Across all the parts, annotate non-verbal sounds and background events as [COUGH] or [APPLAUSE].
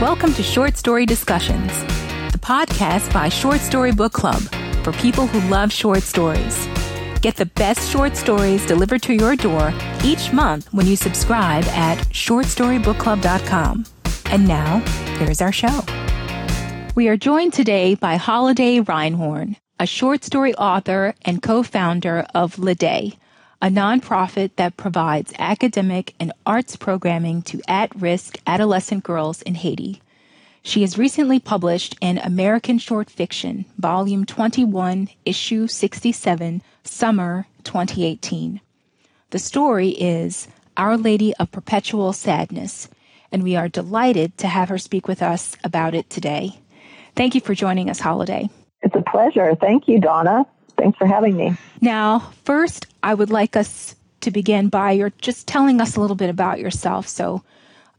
Welcome to Short Story Discussions, the podcast by Short Story Book Club for people who love short stories. Get the best short stories delivered to your door each month when you subscribe at shortstorybookclub.com. And now, here's our show. We are joined today by Holiday Reinhorn, a short story author and co-founder of Lidè, a nonprofit that provides academic and arts programming to at-risk adolescent girls in Haiti. She has recently published in American Short Fiction, Volume 21, Issue 67, Summer 2018. The story is Our Lady of Perpetual Sadness, and we are delighted to have her speak with us about it today. Thank you for joining us, Holiday. It's a pleasure. Thank you, Donna. Thanks for having me. Now, first, I would like us to begin by your just telling us a little bit about yourself. So,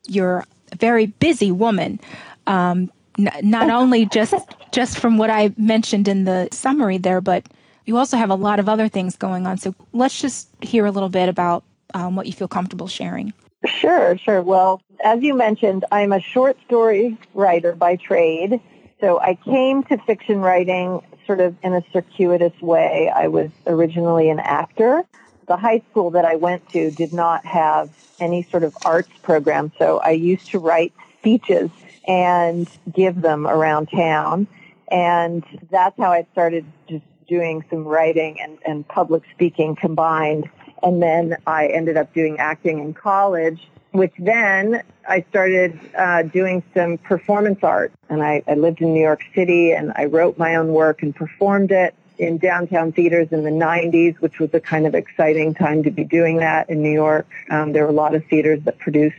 you're a very busy woman. Um, n- not [LAUGHS] only just just from what I mentioned in the summary there, but you also have a lot of other things going on. So, let's just hear a little bit about um, what you feel comfortable sharing. Sure, sure. Well, as you mentioned, I'm a short story writer by trade. So I came to fiction writing sort of in a circuitous way. I was originally an actor. The high school that I went to did not have any sort of arts program, so I used to write speeches and give them around town. And that's how I started just doing some writing and, and public speaking combined. And then I ended up doing acting in college which then I started uh, doing some performance art. And I, I lived in New York City and I wrote my own work and performed it in downtown theaters in the 90s, which was a kind of exciting time to be doing that in New York. Um, there were a lot of theaters that produced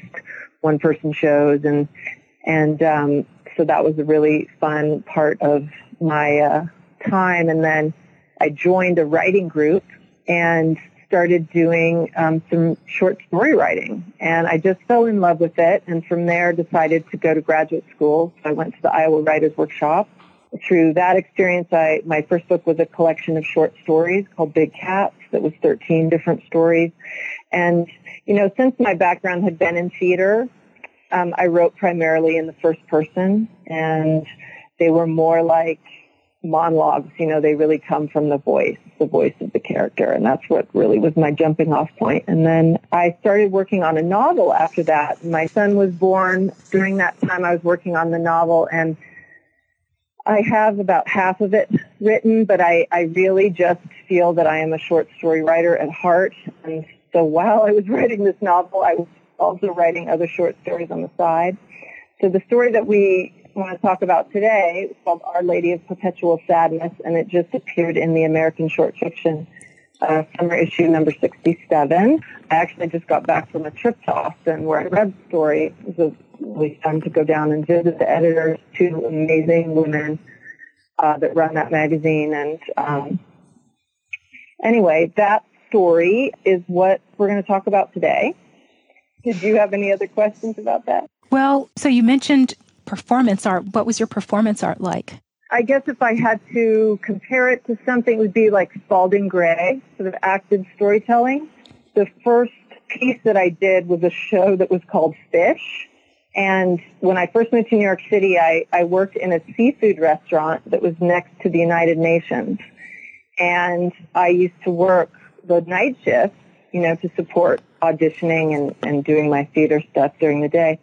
one-person shows, and and um, so that was a really fun part of my uh, time. And then I joined a writing group, and started doing um, some short story writing, and I just fell in love with it. And from there, decided to go to graduate school. So I went to the Iowa Writers Workshop. Through that experience, I my first book was a collection of short stories called Big Cats. That was 13 different stories. And you know, since my background had been in theater, um, I wrote primarily in the first person, and they were more like monologues, you know, they really come from the voice, the voice of the character. And that's what really was my jumping off point. And then I started working on a novel after that. My son was born. During that time, I was working on the novel and I have about half of it written, but I, I really just feel that I am a short story writer at heart. And so while I was [LAUGHS] writing this novel, I was also writing other short stories on the side. So the story that we want to talk about today. Called Our Lady of Perpetual Sadness, and it just appeared in the American Short Fiction uh, summer issue number 67. I actually just got back from a trip to Austin where I read the story. It was really fun to go down and visit the editors, two amazing women uh, that run that magazine. And um, anyway, that story is what we're going to talk about today. Did you have any other questions about that? Well, so you mentioned performance art, what was your performance art like? I guess if I had to compare it to something, it would be like Spalding Gray, sort of acted storytelling. The first piece that I did was a show that was called Fish. And when I first moved to New York City, I, I worked in a seafood restaurant that was next to the United Nations. And I used to work the night shift, you know, to support auditioning and, and doing my theater stuff during the day.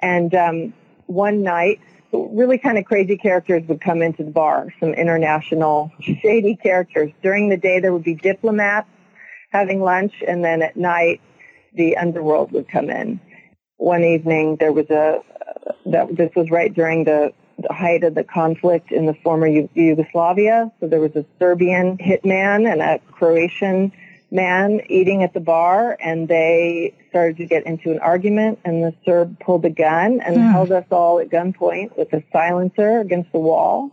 And um, one night, really kind of crazy characters would come into the bar, some international shady characters. During the day, there would be diplomats having lunch, and then at night, the underworld would come in. One evening, there was a, that this was right during the, the height of the conflict in the former Yugoslavia. So there was a Serbian hitman and a Croatian man eating at the bar and they started to get into an argument and the Serb pulled a gun and mm. held us all at gunpoint with a silencer against the wall.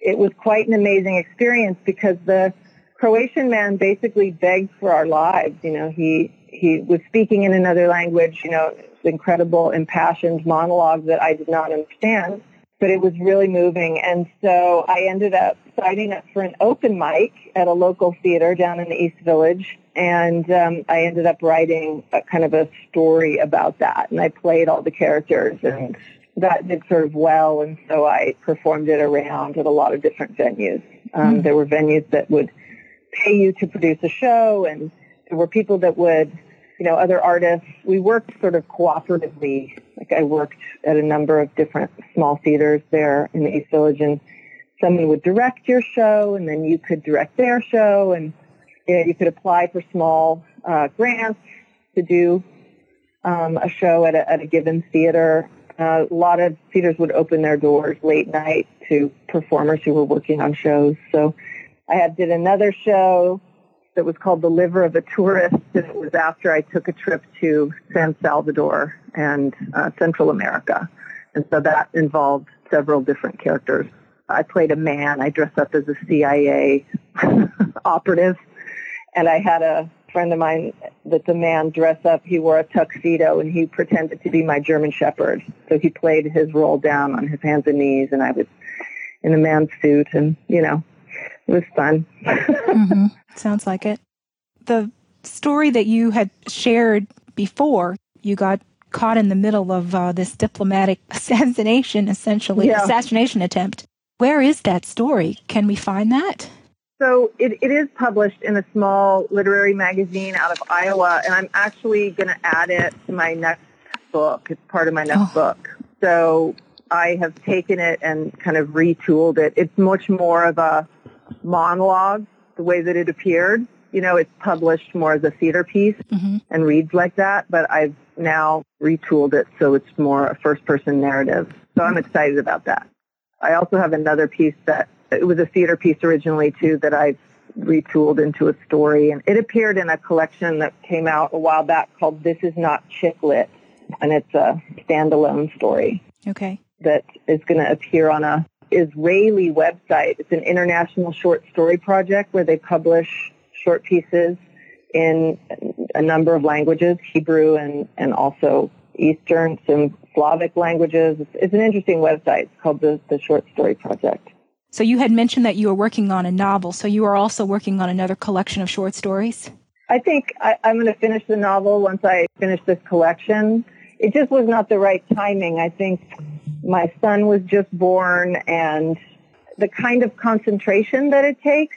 It was quite an amazing experience because the Croatian man basically begged for our lives. You know, he, he was speaking in another language, you know, incredible impassioned monologue that I did not understand but it was really moving. And so I ended up signing up for an open mic at a local theater down in the East Village. And um, I ended up writing a kind of a story about that. And I played all the characters and that did sort of well, and so I performed it around at a lot of different venues. Um, mm There were venues that would pay you to produce a show, and there were people that would, you know, other artists. We worked sort of cooperatively. Like I worked at a number of different small theaters there in the East Village, and someone would direct your show, and then you could direct their show, and you, know, you could apply for small uh, grants to do um, a show at a, at a given theater. Uh, a lot of theaters would open their doors late night to performers who were working on shows. So I had did another show that was called The Liver of a Tourist, it was after I took a trip to San Salvador and uh, Central America. And so that involved several different characters. I played a man. I dressed up as a CIA [LAUGHS] operative, and I had a friend of mine that's a man dress up. He wore a tuxedo and he pretended to be my German Shepherd. So he played his role down on his hands and knees, and I was in a man's suit, and you know, it was fun. mm-hmm. [LAUGHS] Sounds like it. The story that you had shared before, you got caught in the middle of uh, this diplomatic [LAUGHS] assassination, essentially yeah. assassination attempt. Where is that story? Can we find that? So it, it is published in a small literary magazine out of Iowa, and I'm actually going to add it to my next book. It's part of my next oh. book. So I have taken it and kind of retooled it. It's much more of a monologue, the way that it appeared. You know, it's published more as a theater piece mm-hmm. and reads like that, but I've now retooled it so it's more a first person narrative. So I'm excited about that. I also have another piece that it was a theater piece originally too that I've retooled into a story and it appeared in a collection that came out a while back called This Is Not Chick Lit and it's a standalone story. Okay. That is going to appear on a Israeli website. It's an international short story project where they publish short pieces in a number of languages, Hebrew and, and also Eastern, some Slavic languages. It's, it's an interesting website. It's called the, the Short Story Project. So you had mentioned that you were working on a novel. So you are also working on another collection of short stories? I think I, I'm going to finish the novel once I finish this collection. It just was not the right timing. I think my son was just born and the kind of concentration that it takes,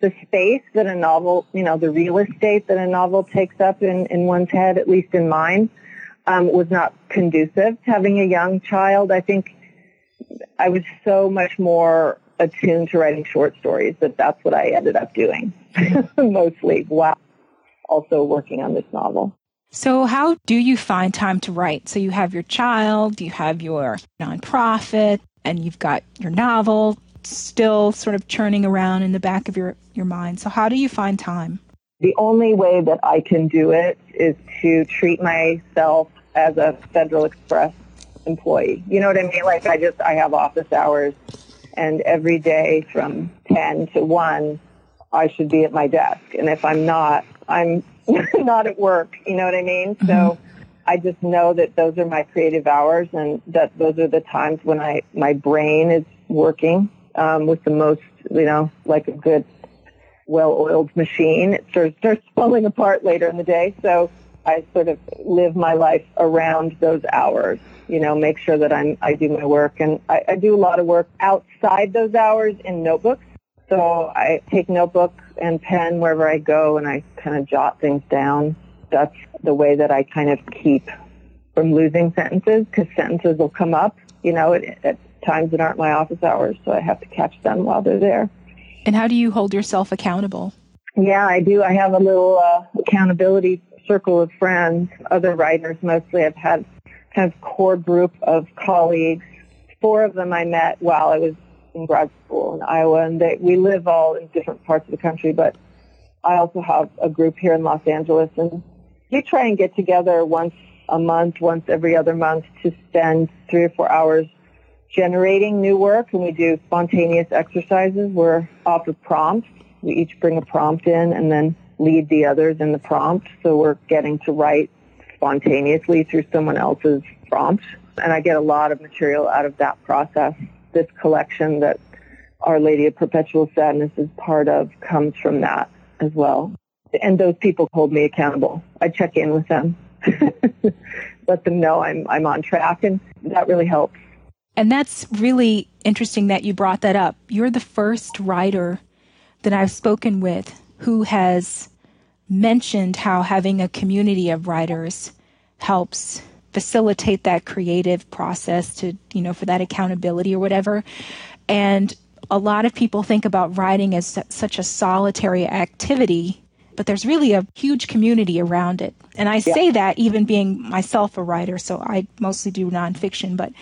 the space that a novel, you know, the real estate that a novel takes up in, in one's head, at least in mine, um, was not conducive to having a young child. I think I was so much more attuned to writing short stories that that's what I ended up doing [LAUGHS] mostly while also working on this novel. So, how do you find time to write? So, you have your child, you have your nonprofit, and you've got your novel still sort of churning around in the back of your, your mind. So, how do you find time? The only way that I can do it is to treat myself as a Federal Express employee. You know what I mean? Like, I just, I have office hours and every day from 10 to 1, I should be at my desk. And if I'm not, I'm [LAUGHS] not at work. You know what I mean? Mm-hmm. So I just know that those are my creative hours and that those are the times when I, my brain is working um, with the most, you know, like a good, well-oiled machine. It sort of starts falling apart later in the day. So I sort of live my life around those hours you know, make sure that I'm, I do my work. And I, I do a lot of work outside those hours in notebooks. So I take notebook and pen wherever I go and I kind of jot things down. That's the way that I kind of keep from losing sentences because sentences will come up, you know, at, at times that aren't my office hours. So I have to catch them while they're there. And how do you hold yourself accountable? Yeah, I do. I have a little uh, accountability circle of friends, other writers mostly. I've had kind of core group of colleagues. Four of them I met while I was in grad school in Iowa, and they, we live all in different parts of the country, but I also have a group here in Los Angeles, and we try and get together once a month, once every other month to spend three or four hours generating new work, and we do spontaneous exercises. We're off of prompts. We each bring a prompt in and then lead the others in the prompt, so we're getting to write spontaneously through someone else's prompt. And I get a lot of material out of that process. This collection that Our Lady of Perpetual Sadness is part of comes from that as well. And those people hold me accountable. I check in with them. [LAUGHS] let them know I'm I'm on track, and that really helps. And that's really interesting that you brought that up. You're the first writer that I've spoken with who has mentioned how having a community of writers helps facilitate that creative process to, you know, for that accountability or whatever. And a lot of people think about writing as such a solitary activity, but there's really a huge community around it. And I yeah. say that even being myself a writer, so I mostly do nonfiction, but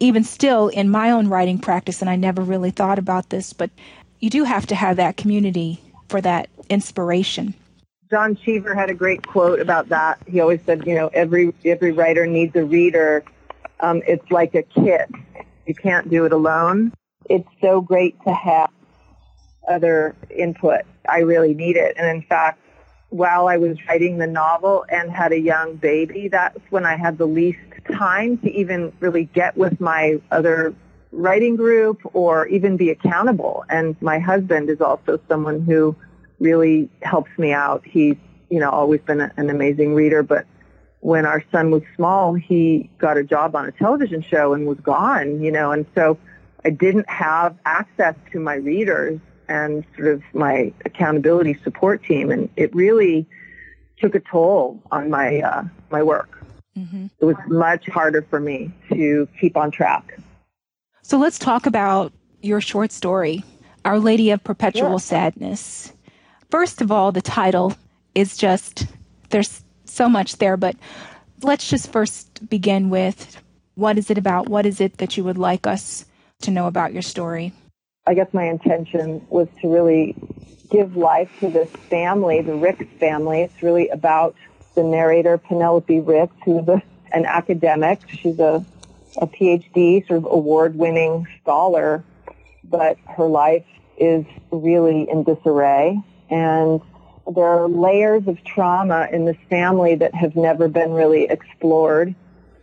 even still in my own writing practice, and I never really thought about this, but you do have to have that community for that inspiration. John Cheever had a great quote about that. He always said, you know, every every writer needs a reader. Um, it's like a kit. You can't do it alone. It's so great to have other input. I really need it. And in fact, while I was writing the novel and had a young baby, that's when I had the least time to even really get with my other writing group or even be accountable. And my husband is also someone who really helps me out. He's, you know, always been a, an amazing reader, but when our son was small, he got a job on a television show and was gone, you know, and so I didn't have access to my readers and sort of my accountability support team, and it really took a toll on my uh, my work. Mm-hmm. It was much harder for me to keep on track. So let's talk about your short story, Our Lady of Perpetual yeah. Sadness. First of all, the title is just, there's so much there, but let's just first begin with what is it about? What is it that you would like us to know about your story? I guess my intention was to really give life to this family, the Ricks family. It's really about the narrator, Penelope Ricks, who's a, an academic. She's a, a PhD, sort of award winning scholar, but her life is really in disarray and there are layers of trauma in this family that have never been really explored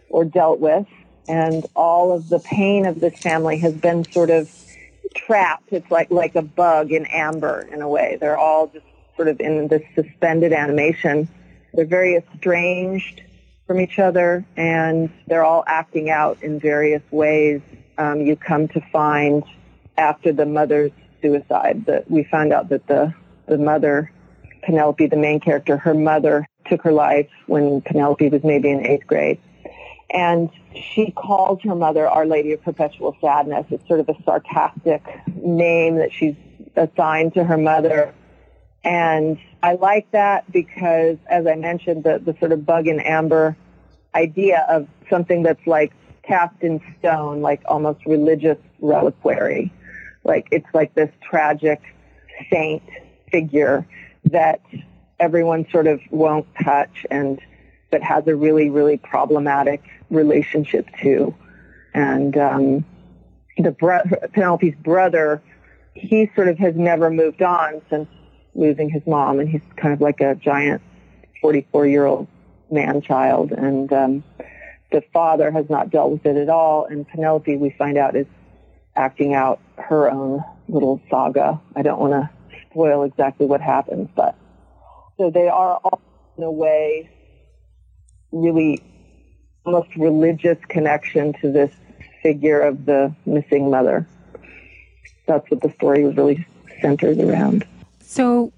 or dealt with. And all of the pain of this family has been sort of trapped. It's like, like a bug in amber in a way. They're all just sort of in this suspended animation. They're very estranged from each other and they're all acting out in various ways. Um, you come to find after the mother's suicide that we found out that the the mother, Penelope, the main character, her mother took her life when Penelope was maybe in eighth grade. And she calls her mother Our Lady of Perpetual Sadness. It's sort of a sarcastic name that she's assigned to her mother. And I like that because, as I mentioned, the, the sort of bug and amber idea of something that's like cast in stone, like almost religious reliquary. Like it's like this tragic saint figure that everyone sort of won't touch and that has a really, really problematic relationship to. And um, the bro- Penelope's brother, he sort of has never moved on since losing his mom, and he's kind of like a giant 44-year-old man-child. And um, the father has not dealt with it at all. And Penelope, we find out, is acting out her own little saga. I don't want to spoil exactly what happens, but so they are all in a way really almost religious connection to this figure of the missing mother. That's what the story was really centered around. So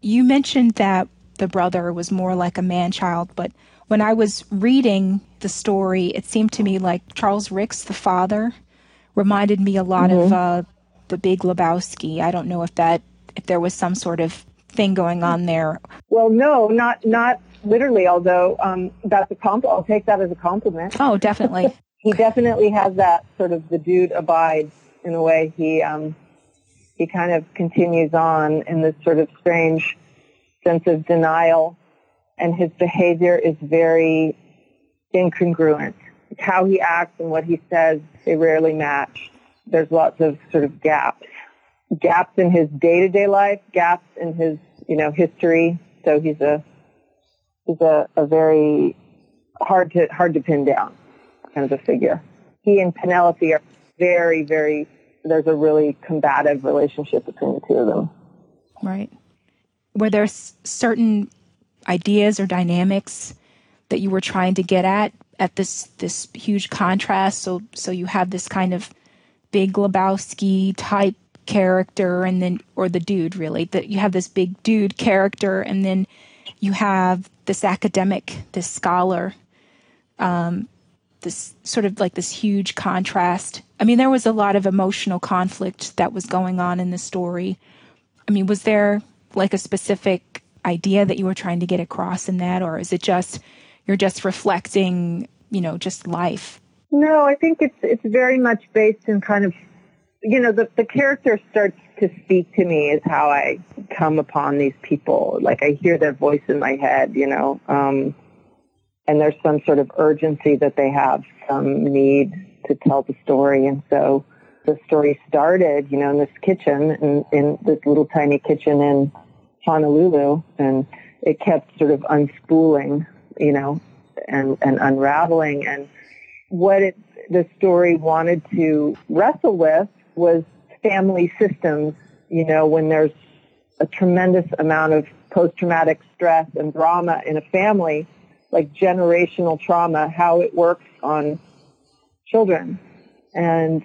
you mentioned that the brother was more like a man child, but when I was reading the story, it seemed to me like Charles Ricks, the father, reminded me a lot mm-hmm. of uh, the Big Lebowski. I don't know if that if there was some sort of thing going on there. Well, no, not not literally. Although um, that's a comp. I'll take that as a compliment. Oh, definitely. [LAUGHS] he definitely has that sort of the dude abides in a way. He um, he kind of continues on in this sort of strange sense of denial, and his behavior is very incongruent. How he acts and what he says, they rarely match. There's lots of sort of gaps gaps in his day-to-day life, gaps in his, you know, history. So he's a he's a, a very hard to hard to pin down kind of a figure. He and Penelope are very, very. There's a really combative relationship between the two of them. Right. Were there certain ideas or dynamics that you were trying to get at at this this huge contrast. So so you have this kind of big Lebowski type character, and then or the dude really that you have this big dude character, and then you have this academic, this scholar. Um, this sort of like this huge contrast. I mean, there was a lot of emotional conflict that was going on in the story. I mean, was there like a specific idea that you were trying to get across in that, or is it just you're just reflecting, you know, just life? No, I think it's it's very much based in kind of, you know, the the character starts to speak to me is how I come upon these people. Like I hear their voice in my head, you know, um, and there's some sort of urgency that they have, some need to tell the story, and so the story started, you know, in this kitchen, in, in this little tiny kitchen in Honolulu, and it kept sort of unspooling, you know, and, and unraveling. And what it, the story wanted to wrestle with was family systems, you know, when there's a tremendous amount of post-traumatic stress and drama in a family, like generational trauma, how it works on children. And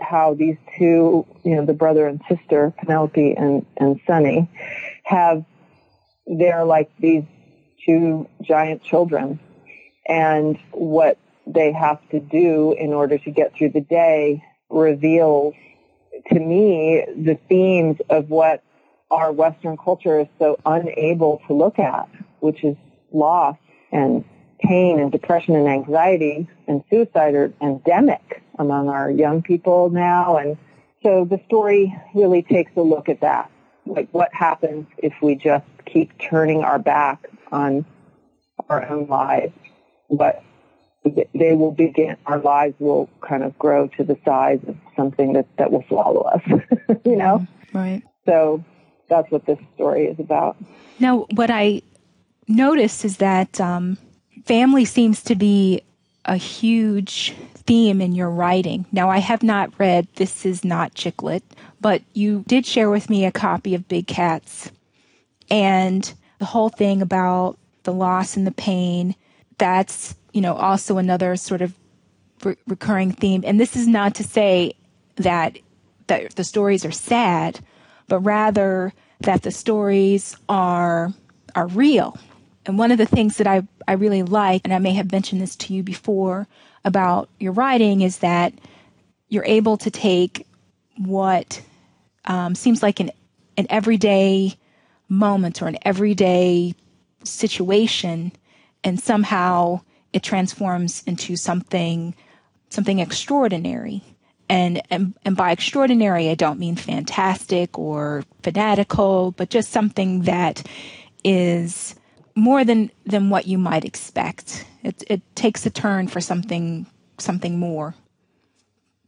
how these two, you know, the brother and sister, Penelope and, and Sonny, have, they're like these two giant children. And what they have to do in order to get through the day reveals to me the themes of what our Western culture is so unable to look at, which is loss and pain and depression and anxiety and suicide are endemic among our young people now. And so the story really takes a look at that. Like what happens if we just keep turning our back on our own lives? What they will begin, our lives will kind of grow to the size of something that, that will swallow us, [LAUGHS] you know? Right. So that's what this story is about. Now, what I noticed is that um, family seems to be a huge theme in your writing. Now, I have not read This Is Not Chick Lit, but you did share with me a copy of Big Cats. And the whole thing about the loss and the pain, that's, you know, also another sort of re- recurring theme. And this is not to say that, that the stories are sad, but rather that the stories are, are real and one of the things that I, I really like, and I may have mentioned this to you before about your writing, is that you're able to take what um, seems like an, an everyday moment or an everyday situation, and somehow it transforms into something something extraordinary. And, and and by extraordinary, I don't mean fantastic or fanatical, but just something that is more than than what you might expect. It it takes a turn for something something more.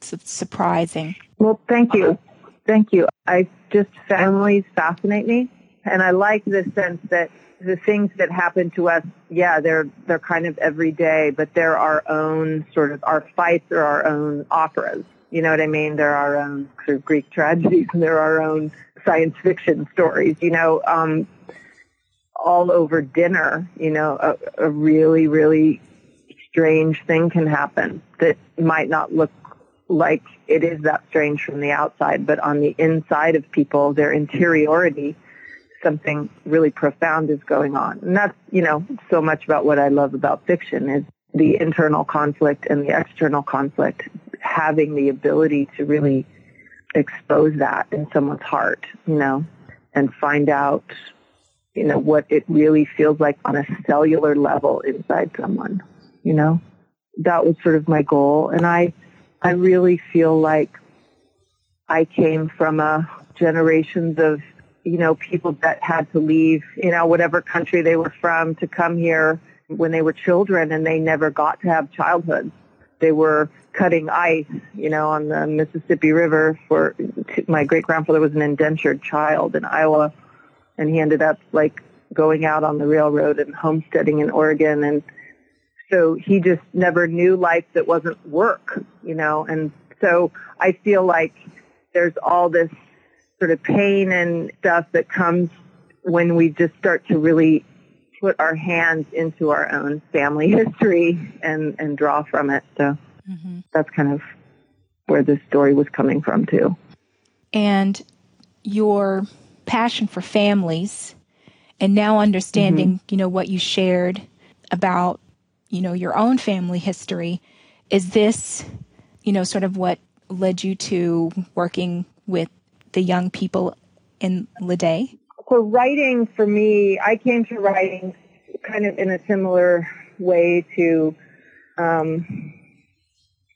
Surprising. Well, thank you, thank you. I just families fascinate me, and I like the sense that the things that happen to us, yeah, they're they're kind of everyday, but they're our own sort of our fights are our own operas. You know what I mean? They're our own sort of Greek tragedies, and [LAUGHS] they're our own science fiction stories. You know, um, all over dinner, you know, a, a really, really strange thing can happen that might not look like it is that strange from the outside, but on the inside of people, their interiority, something really profound is going on. And that's, you know, so much about what I love about fiction is the internal conflict and the external conflict, having the ability to really expose that in someone's heart, you know, and find out you know, what it really feels like on a cellular level inside someone, you know? That was sort of my goal. And I, I really feel like I came from a generations of, you know, people that had to leave, you know, whatever country they were from to come here when they were children and they never got to have childhood. They were cutting ice, you know, on the Mississippi River for my great grandfather was an indentured child in Iowa and he ended up like going out on the railroad and homesteading in Oregon and so he just never knew life that wasn't work, you know, and so I feel like there's all this sort of pain and stuff that comes when we just start to really put our hands into our own family [LAUGHS] history and, and draw from it. So mm-hmm. that's kind of where this story was coming from too. And your passion for families and now understanding, mm-hmm. you know, what you shared about, you know, your own family history, is this, you know, sort of what led you to working with the young people in Lidè? So writing for me, I came to writing kind of in a similar way to um,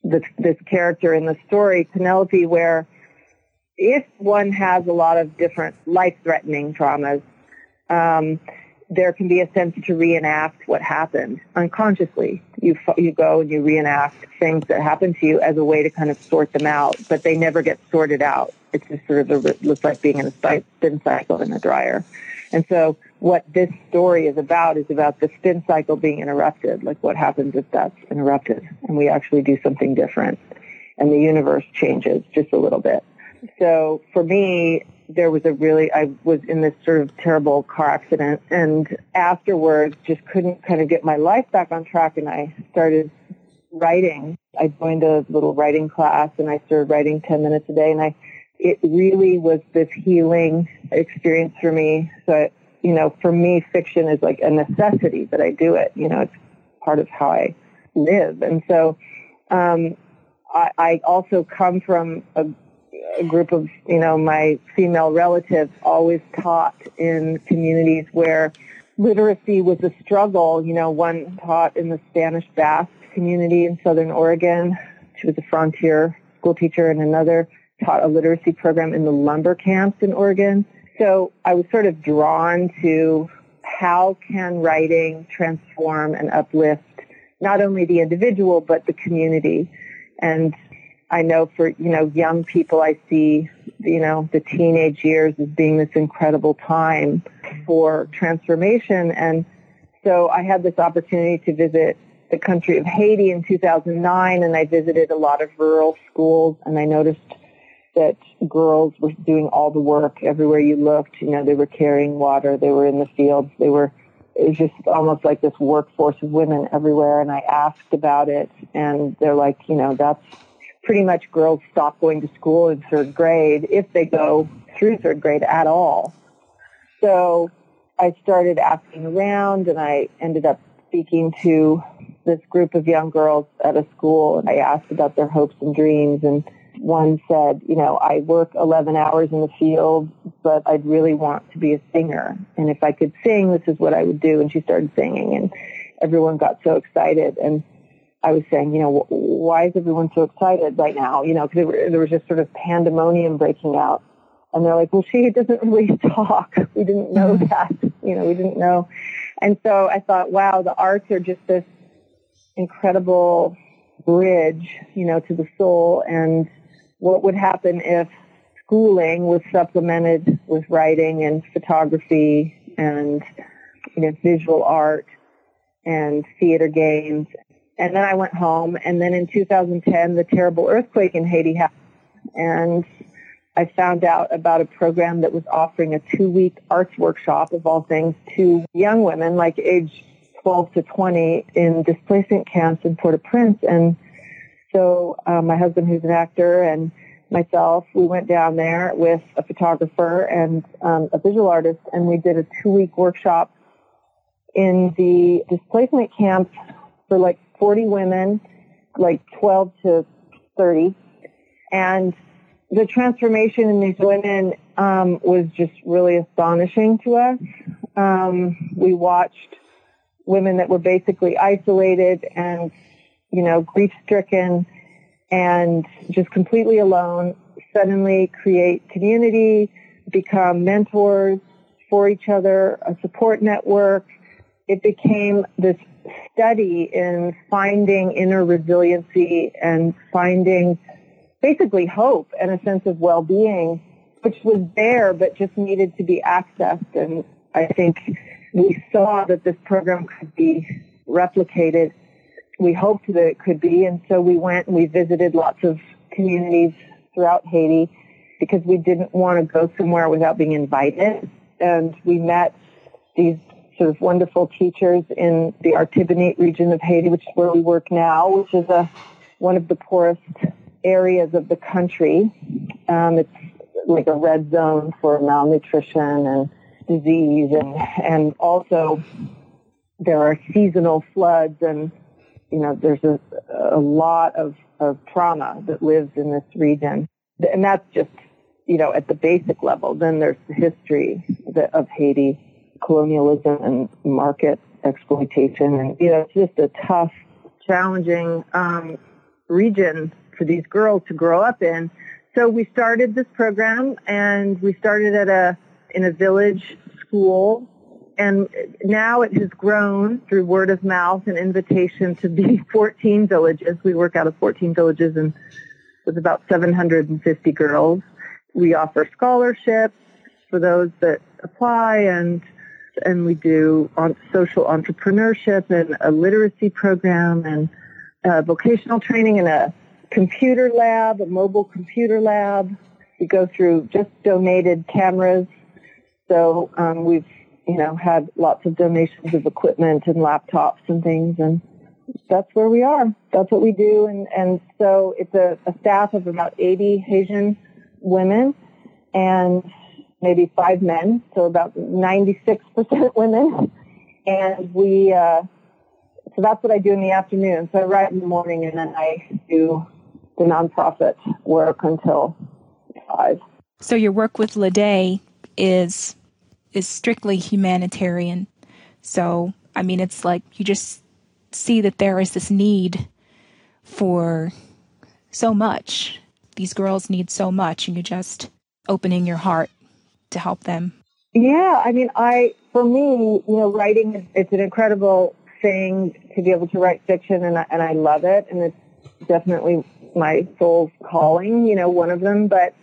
this, this character in the story, Penelope, where if one has a lot of different life-threatening traumas, um, there can be a sense to reenact what happened unconsciously. You you go and you reenact things that happen to you as a way to kind of sort them out, but they never get sorted out. It's just sort of a, looks like being in a spin cycle in a dryer. And so what this story is about is about the spin cycle being interrupted. Like what happens if that's interrupted and we actually do something different and the universe changes just a little bit. So for me, there was a really, I was in this sort of terrible car accident and afterwards just couldn't kind of get my life back on track and I started writing. I joined a little writing class and I started writing 10 minutes a day and I, it really was this healing experience for me. So, you know, for me, fiction is like a necessity that I do it. You know, it's part of how I live. And so, um, I, I also come from a a group of, you know, my female relatives always taught in communities where literacy was a struggle. You know, one taught in the Spanish Basque community in Southern Oregon. She was a frontier school teacher and another taught a literacy program in the lumber camps in Oregon. So I was sort of drawn to how can writing transform and uplift not only the individual but the community. And I know for, you know, young people, I see, you know, the teenage years as being this incredible time for transformation. And so I had this opportunity to visit the country of Haiti in 2009 and I visited a lot of rural schools and I noticed that girls were doing all the work everywhere you looked. You know, they were carrying water, they were in the fields, they were, it was just almost like this workforce of women everywhere. And I asked about it and they're like, you know, that's pretty much girls stop going to school in third grade if they go through third grade at all. So I started asking around and I ended up speaking to this group of young girls at a school and I asked about their hopes and dreams and one said, you know, I work 11 hours in the field, but I'd really want to be a singer. And if I could sing, this is what I would do. And she started singing and everyone got so excited. And I was saying, you know, why is everyone so excited right now? You know, because there was just sort of pandemonium breaking out. And they're like, well, she doesn't really [LAUGHS] talk. We didn't know mm-hmm. that. You know, we didn't know. And so I thought, wow, the arts are just this incredible bridge, you know, to the soul. And what would happen if schooling was supplemented with writing and photography and, you know, visual art and theater games and then I went home. And then in 2010, the terrible earthquake in Haiti happened. And I found out about a program that was offering a two-week arts workshop of all things to young women, like age 12 to 20, in displacement camps in Port-au-Prince. And so uh, my husband, who's an actor, and myself, we went down there with a photographer and um, a visual artist, and we did a two-week workshop in the displacement camp for like 40 women, like 12 to 30. And the transformation in these women um, was just really astonishing to us. Um, we watched women that were basically isolated and, you know, grief-stricken and just completely alone suddenly create community, become mentors for each other, a support network. It became this study in finding inner resiliency and finding basically hope and a sense of well-being, which was there but just needed to be accessed. And I think we saw that this program could be replicated. We hoped that it could be, and so we went and we visited lots of communities throughout Haiti because we didn't want to go somewhere without being invited. And we met these sort of wonderful teachers in the Artibonite region of Haiti, which is where we work now, which is a one of the poorest areas of the country. Um, it's like a red zone for malnutrition and disease, and and also there are seasonal floods, and you know there's a, a lot of, of trauma that lives in this region, and that's just you know at the basic level. Then there's the history of Haiti, colonialism and market exploitation, and you know it's just a tough, challenging um, region for these girls to grow up in. So we started this program, and we started at a in a village school, and now it has grown through word of mouth and invitation to be [LAUGHS] 14 villages. We work out of 14 villages, and with about 750 girls. We offer scholarships for those that apply, and and we do on social entrepreneurship and a literacy program and uh, vocational training and a computer lab, a mobile computer lab. We go through just donated cameras. So um, we've, you know, had lots of donations of equipment and laptops and things, and that's where we are. That's what we do. And, and so it's a, a staff of about 80 Haitian women and maybe five men, so about 96% [LAUGHS] women. And we, uh, so that's what I do in the afternoon. So I write in the morning and then I do the nonprofit work until five. So your work with Lidè is is strictly humanitarian. So I mean, it's like you just see that there is this need for so much. These girls need so much, and you're just opening your heart to help them. Yeah, I mean, I for me, you know, writing it's an incredible thing to be able to write fiction, and I, and I love it, and it's definitely my soul's calling, you know, one of them, but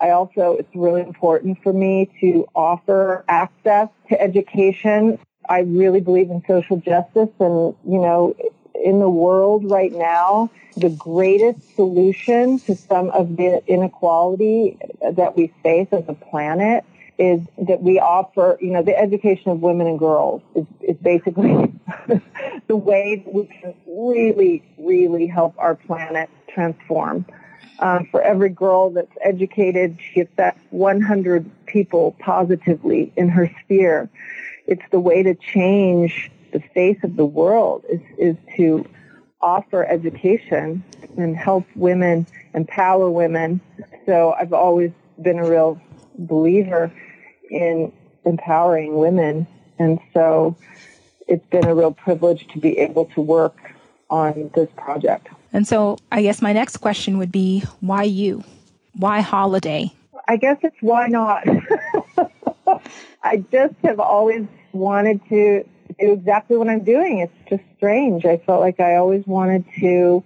I also, it's really important for me to offer access to education. I really believe in social justice and, you know, in the world right now, the greatest solution to some of the inequality that we face as a planet is that we offer, you know, the education of women and girls is, is basically [LAUGHS] the way that we can really, really help our planet transform. Um, for every girl that's educated, she affects 100 people positively in her sphere. It's the way to change the face of the world is, is to offer education and help women, empower women. So I've always been a real believer in empowering women. And so it's been a real privilege to be able to work on this project. And so I guess my next question would be why you? Why Holiday? I guess it's why not. [LAUGHS] I just have always wanted to do exactly what I'm doing. It's just strange. I felt like I always wanted to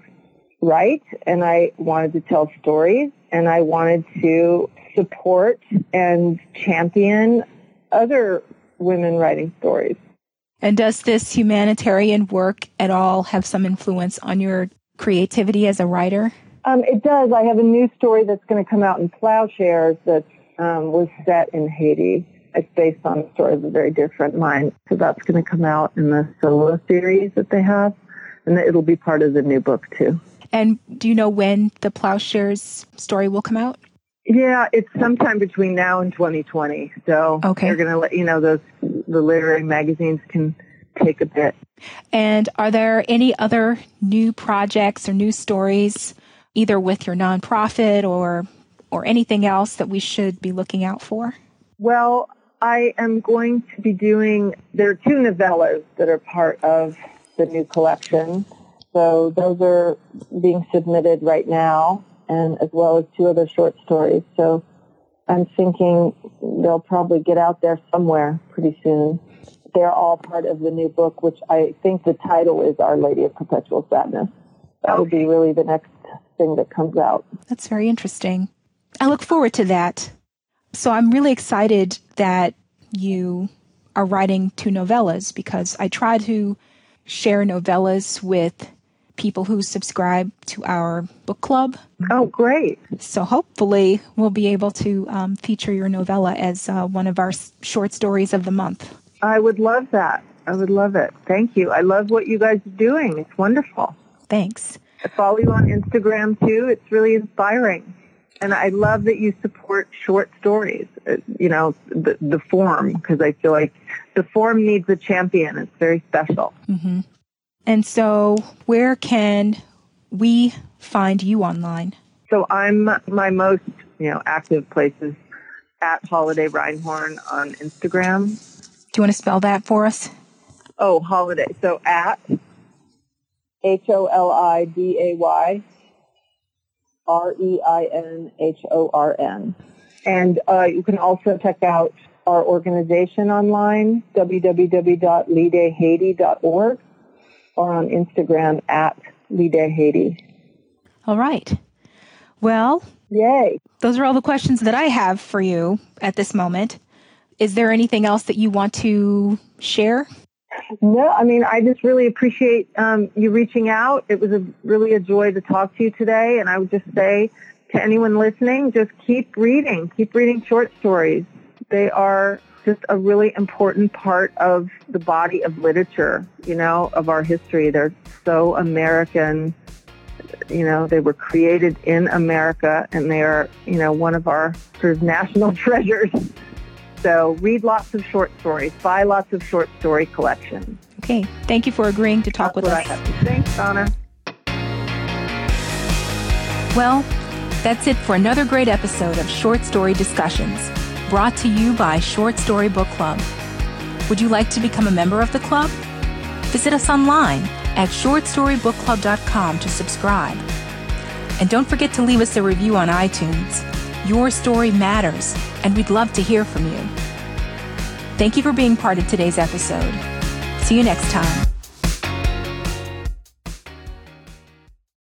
write and I wanted to tell stories and I wanted to support and champion other women writing stories. And does this humanitarian work at all have some influence on your creativity as a writer? Um, it does. I have a new story that's going to come out in Ploughshares that um, was set in Haiti. It's based on a story of a very of mine. So that's going to come out in the solo series that they have. And it'll be part of the new book too. And do you know when the Ploughshares story will come out? Yeah, it's sometime between now and 2020. So okay. they're going to let you know those the literary magazines can take a bit. And are there any other new projects or new stories, either with your nonprofit or or anything else that we should be looking out for? Well, I am going to be doing. There are two novellas that are part of the new collection. So those are being submitted right now and as well as two other short stories. So I'm thinking they'll probably get out there somewhere pretty soon. They're all part of the new book, which I think the title is Our Lady of Perpetual Sadness. That will be really the next thing that comes out. That's very interesting. I look forward to that. So I'm really excited that you are writing two novellas because I try to share novellas with people who subscribe to our book club. Oh, great. So hopefully we'll be able to um, feature your novella as uh, one of our short stories of the month. I would love that. I would love it. Thank you. I love what you guys are doing. It's wonderful. Thanks. I follow you on Instagram too. It's really inspiring. And I love that you support short stories, uh, you know, the, the form, because I feel like the form needs a champion. It's very special. Mm-hmm. And so, where can we find you online? So I'm my most, you know, active places at Holiday Reinhorn on Instagram. Do you want to spell that for us? Oh, Holiday. So at H O L I D A Y R E I N H O R N. And uh, you can also check out our organization online, www.lidehaiti.org, or on Instagram at lidehaiti. All right. Well, yay. Those are all the questions that I have for you at this moment. Is there anything else that you want to share? No, I mean, I just really appreciate um, you reaching out. It was a, really a joy to talk to you today. And I would just say to anyone listening, just keep reading, keep reading short stories. They are just a really important part of the body of literature, you know, of our history. They're so American. You know, they were created in America and they are, you know, one of our sort of national [LAUGHS] treasures. So read lots of short stories, buy lots of short story collections. Okay. Thank you for agreeing to talk That's with us. Thanks, Donna. Well, that's it for another great episode of Short Story Discussions, brought to you by Short Story Book Club. Would you like to become a member of the club? Visit us online at shortstorybookclub.com to subscribe. And don't forget to leave us a review on iTunes. Your story matters, and we'd love to hear from you. Thank you for being part of today's episode. See you next time.